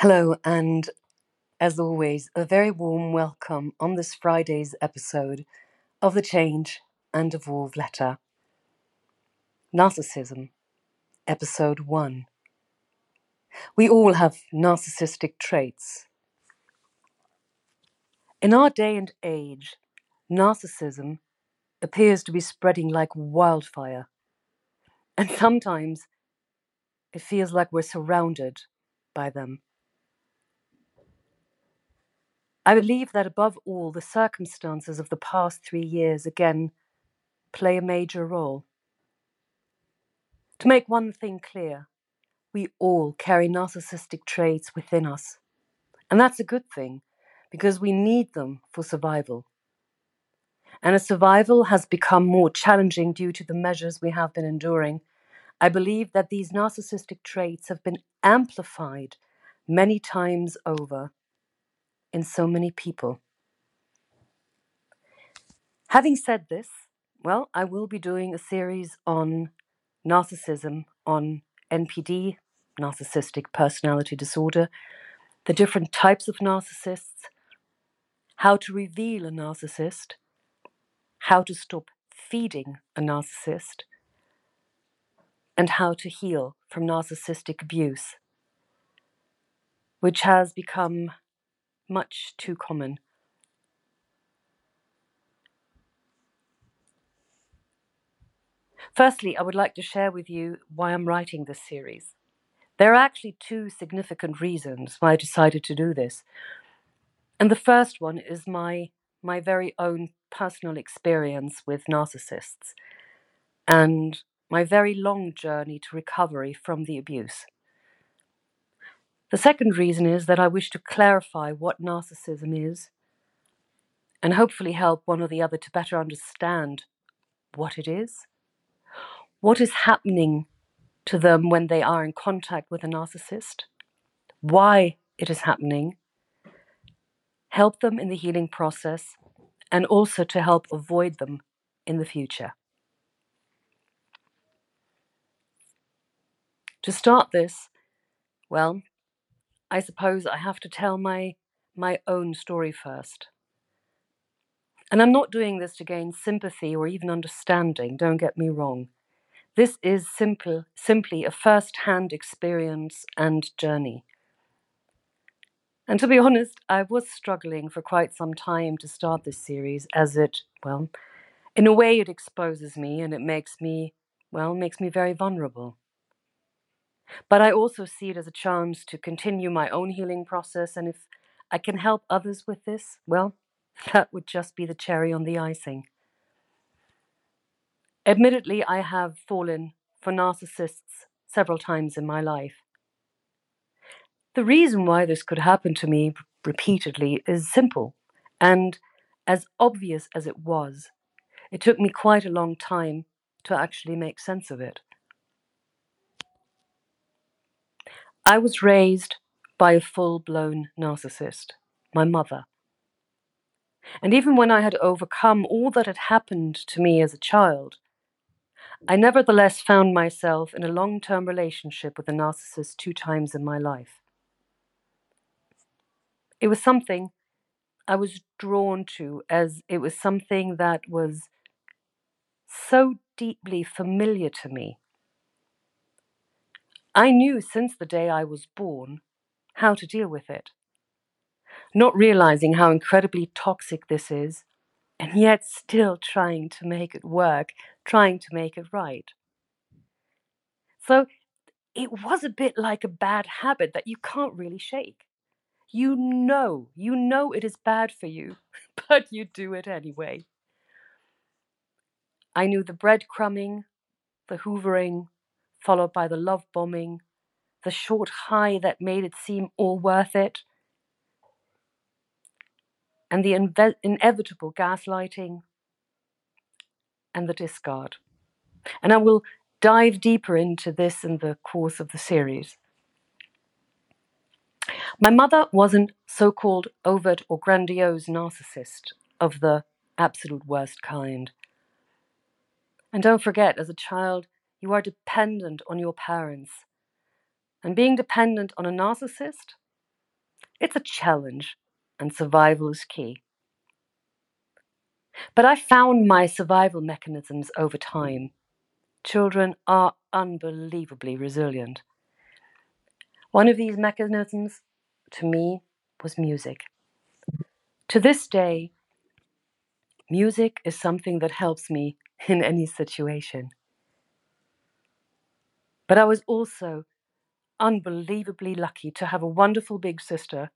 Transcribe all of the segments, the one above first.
Hello, and as always, a very warm welcome on this Friday's episode of The Change and Evolve Letter Narcissism, Episode 1. We all have narcissistic traits. In our day and age, narcissism appears to be spreading like wildfire, and sometimes it feels like we're surrounded by them. I believe that above all, the circumstances of the past three years again play a major role. To make one thing clear, we all carry narcissistic traits within us. And that's a good thing because we need them for survival. And as survival has become more challenging due to the measures we have been enduring, I believe that these narcissistic traits have been amplified many times over in so many people. Having said this, well, I will be doing a series on narcissism, on NPD, narcissistic personality disorder, the different types of narcissists, how to reveal a narcissist, how to stop feeding a narcissist, and how to heal from narcissistic abuse, which has become much too common. Firstly, I would like to share with you why I'm writing this series. There are actually two significant reasons why I decided to do this. And the first one is my my very own personal experience with narcissists and my very long journey to recovery from the abuse. The second reason is that I wish to clarify what narcissism is and hopefully help one or the other to better understand what it is, what is happening to them when they are in contact with a narcissist, why it is happening, help them in the healing process, and also to help avoid them in the future. To start this, well, I suppose I have to tell my my own story first. And I'm not doing this to gain sympathy or even understanding, don't get me wrong. This is simple, simply a first hand experience and journey. And to be honest, I was struggling for quite some time to start this series as it, well, in a way, it exposes me and it makes me, well, makes me very vulnerable. But I also see it as a chance to continue my own healing process. And if I can help others with this, well, that would just be the cherry on the icing. Admittedly, I have fallen for narcissists several times in my life. The reason why this could happen to me repeatedly is simple, and as obvious as it was, it took me quite a long time to actually make sense of it. I was raised by a full blown narcissist, my mother. And even when I had overcome all that had happened to me as a child, I nevertheless found myself in a long term relationship with a narcissist two times in my life. It was something I was drawn to as it was something that was so deeply familiar to me I knew since the day I was born how to deal with it, not realizing how incredibly toxic this is, and yet still trying to make it work, trying to make it right. So it was a bit like a bad habit that you can't really shake. You know, you know it is bad for you, but you do it anyway. I knew the breadcrumbing, the hoovering, followed by the love bombing, the short high that made it seem all worth it, and the inve- inevitable gaslighting and the discard. And I will dive deeper into this in the course of the series. My mother was an so called overt or grandiose narcissist of the absolute worst kind. And don't forget, as a child, you are dependent on your parents. And being dependent on a narcissist, It's a challenge, and survival is key. But I found my survival mechanisms over time. Children are unbelievably resilient. One of these mechanisms, to me, was music. To this day, music is something that helps me in any situation. But I was also unbelievably lucky to have a wonderful big sister,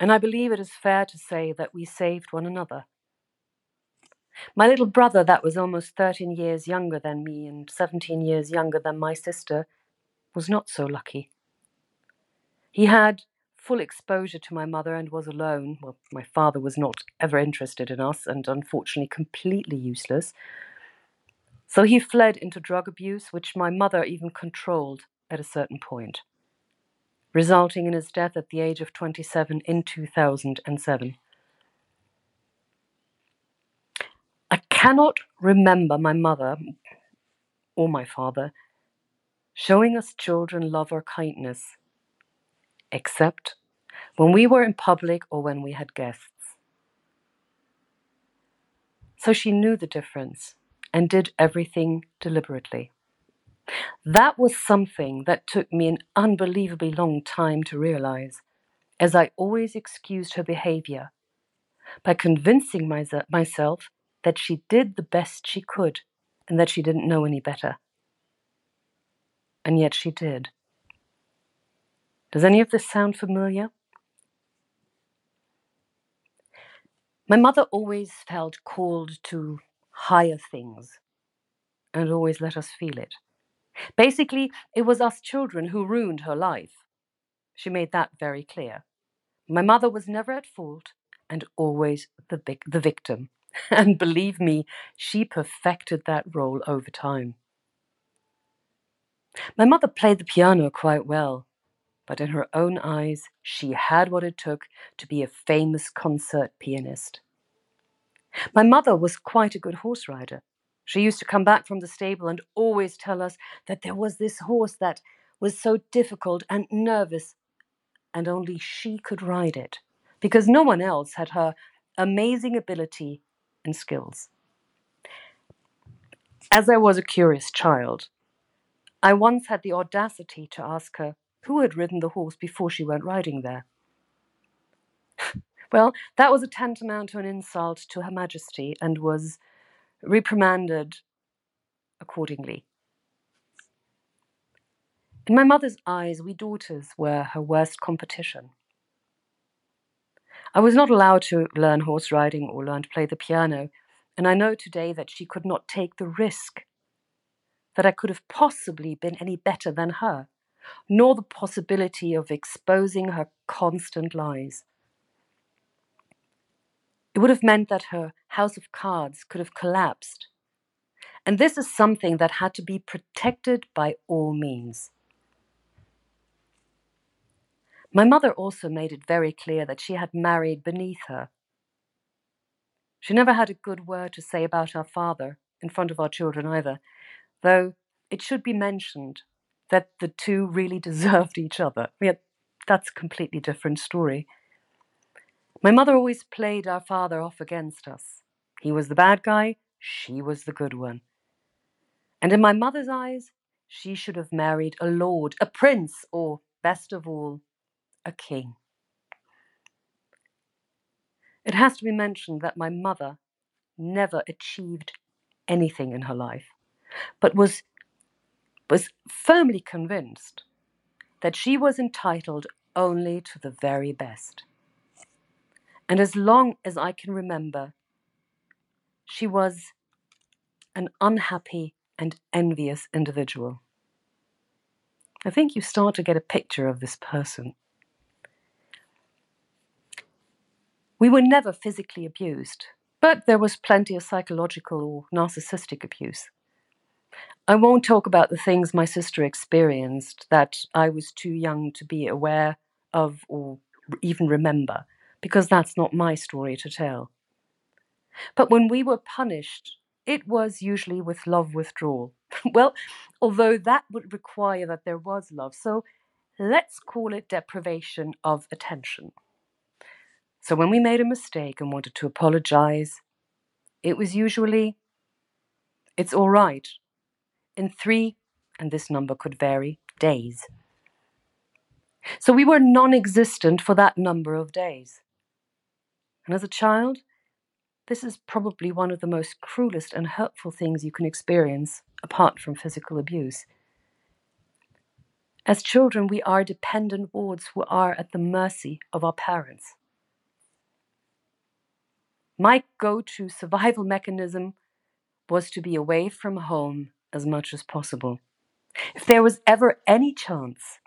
and I believe it is fair to say that we saved one another. My little brother, that was almost 13 years younger than me and 17 years younger than my sister, was not so lucky. He had full exposure to my mother and was alone. Well, my father was not ever interested in us and unfortunately completely useless. So he fled into drug abuse, which my mother even controlled at a certain point, resulting in his death at the age of 27 in 2007. I cannot remember my mother or my father showing us children love or kindness, except when we were in public or when we had guests. So she knew the difference and did everything deliberately. That was something that took me an unbelievably long time to realize, as I always excused her behavior by convincing myself that she did the best she could and that she didn't know any better. And yet she did. Does any of this sound familiar? My mother always felt called to higher things and always let us feel it. Basically, it was us children who ruined her life. She made that very clear. My mother was never at fault and always the, big, the victim. And believe me, she perfected that role over time. My mother played the piano quite well, but in her own eyes, she had what it took to be a famous concert pianist. My mother was quite a good horse rider. She used to come back from the stable and always tell us that there was this horse that was so difficult and nervous, and only she could ride it, because no one else had her amazing ability and skills. As I was a curious child, I once had the audacity to ask her who had ridden the horse before she went riding there. Well, that was a tantamount to an insult to Her Majesty and was reprimanded accordingly. In my mother's eyes, we daughters were her worst competition. I was not allowed to learn horse riding or learn to play the piano, and I know today that she could not take the risk that I could have possibly been any better than her, nor the possibility of exposing her constant lies. It would have meant that her house of cards could have collapsed. And this is something that had to be protected by all means. My mother also made it very clear that she had married beneath her. She never had a good word to say about our father, in front of our children either, though it should be mentioned that the two really deserved each other. Yet that's a completely different story. My mother always played our father off against us. He was the bad guy, she was the good one. And in my mother's eyes, she should have married a lord, a prince, or, best of all, a king. It has to be mentioned that my mother never achieved anything in her life, but was, was firmly convinced that she was entitled only to the very best. And as long as I can remember, she was an unhappy and envious individual. I think you start to get a picture of this person. We were never physically abused, but there was plenty of psychological or narcissistic abuse. I won't talk about the things my sister experienced that I was too young to be aware of or even remember, because that's not my story to tell. But when we were punished, it was usually with love withdrawal. well, although that would require that there was love. So let's call it deprivation of attention. So when we made a mistake and wanted to apologize, it was usually, it's all right, in three, and this number could vary, days. So we were non existent for that number of days. And as a child, this is probably one of the most cruelest and hurtful things you can experience, apart from physical abuse. As children, we are dependent wards who are at the mercy of our parents. My go to survival mechanism was to be away from home as much as possible. If there was ever any chance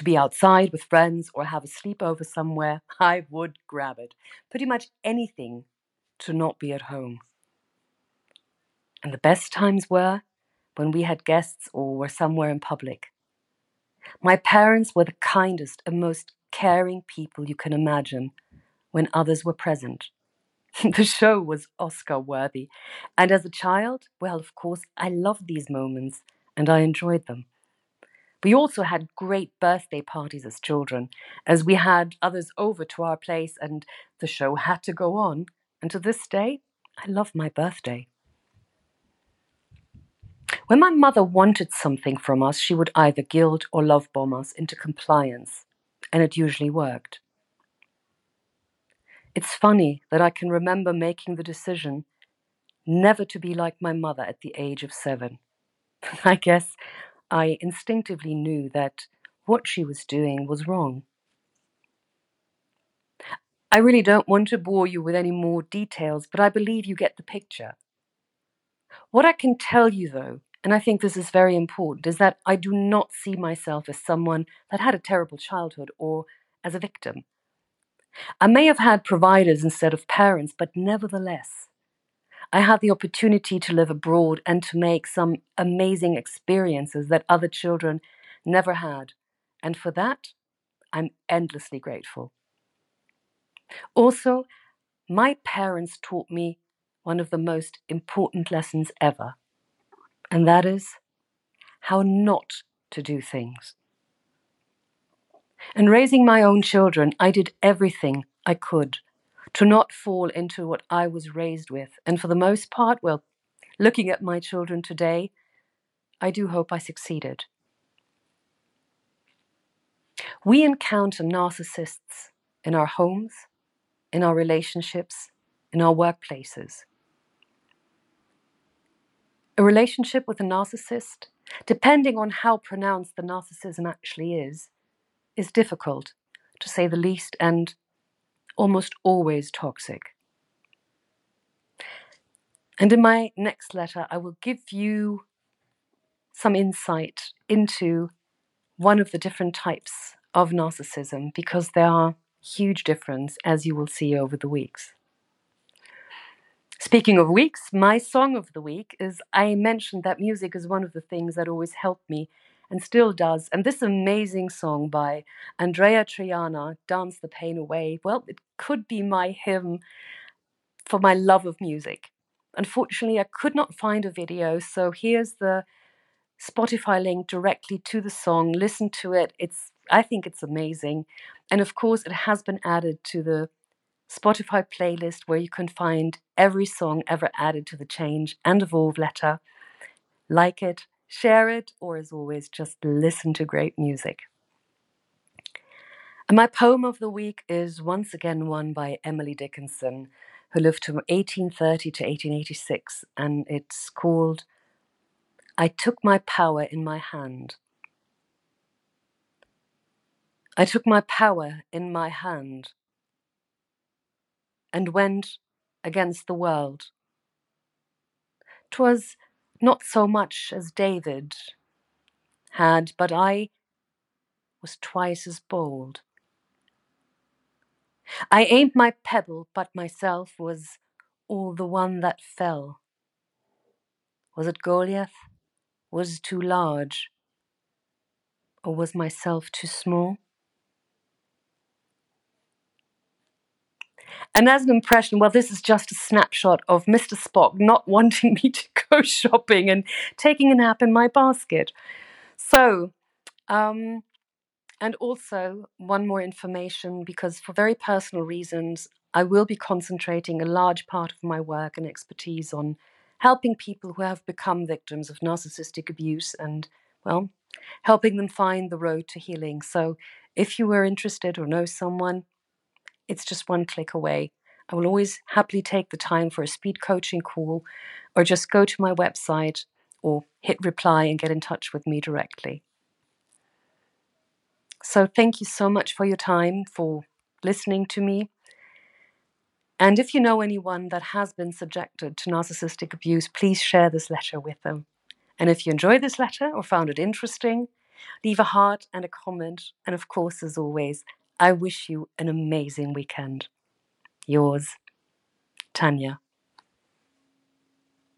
to be outside with friends or have a sleepover somewhere, I would grab it. Pretty much anything to not be at home. And the best times were when we had guests or were somewhere in public. My parents were the kindest and most caring people you can imagine when others were present. the show was Oscar worthy. And as a child, well, of course, I loved these moments and I enjoyed them. We also had great birthday parties as children, as we had others over to our place and the show had to go on. And to this day, I love my birthday. When my mother wanted something from us, she would either guilt or love bomb us into compliance, and it usually worked. It's funny that I can remember making the decision never to be like my mother at the age of seven. I guess I instinctively knew that what she was doing was wrong. I really don't want to bore you with any more details, but I believe you get the picture. What I can tell you, though, and I think this is very important, is that I do not see myself as someone that had a terrible childhood or as a victim. I may have had providers instead of parents, but nevertheless, I had the opportunity to live abroad and to make some amazing experiences that other children never had. And for that, I'm endlessly grateful. Also, my parents taught me one of the most important lessons ever, and that is how not to do things. And raising my own children, I did everything I could to not fall into what I was raised with. And for the most part, well, looking at my children today, I do hope I succeeded. We encounter narcissists in our homes, in our relationships, in our workplaces. A relationship with a narcissist, depending on how pronounced the narcissism actually is, is difficult, to say the least, and almost always toxic. And in my next letter, I will give you some insight into one of the different types of narcissism because there are huge difference as you will see over the weeks. Speaking of weeks, my song of the week is I mentioned that music is one of the things that always helped me and still does. And this amazing song by Andreya Triana, Dance the Pain Away, well, it could be my hymn for my love of music. Unfortunately, I could not find a video, so here's the Spotify link directly to the song. Listen to it. It's I think it's amazing. And of course, it has been added to the Spotify playlist where you can find every song ever added to the Change and Evolve letter. Like it, share it, or as always, just listen to great music. My poem of the week is once again one by Emily Dickinson, who lived from 1830 to 1886, and it's called I Took My Power in My Hand. I took my power in my hand and went against the world. 'Twas not so much as David had, but I was twice as bold. I aimed my pebble, but myself was all the one that fell. Was it Goliath? Was it too large? Or was myself too small? And as an impression, well, this is just a snapshot of Mr. Spock not wanting me to go shopping and taking a nap in my basket. So Um, and also, one more information because for very personal reasons, I will be concentrating a large part of my work and expertise on helping people who have become victims of narcissistic abuse and, well, helping them find the road to healing. So, if you were interested or know someone, it's just one click away. I will always happily take the time for a speed coaching call or just go to my website or hit reply and get in touch with me directly. So, thank you so much for your time, for listening to me. And if you know anyone that has been subjected to narcissistic abuse, please share this letter with them. And if you enjoyed this letter or found it interesting, leave a heart and a comment. And of course, as always, I wish you an amazing weekend. Yours, Tanya.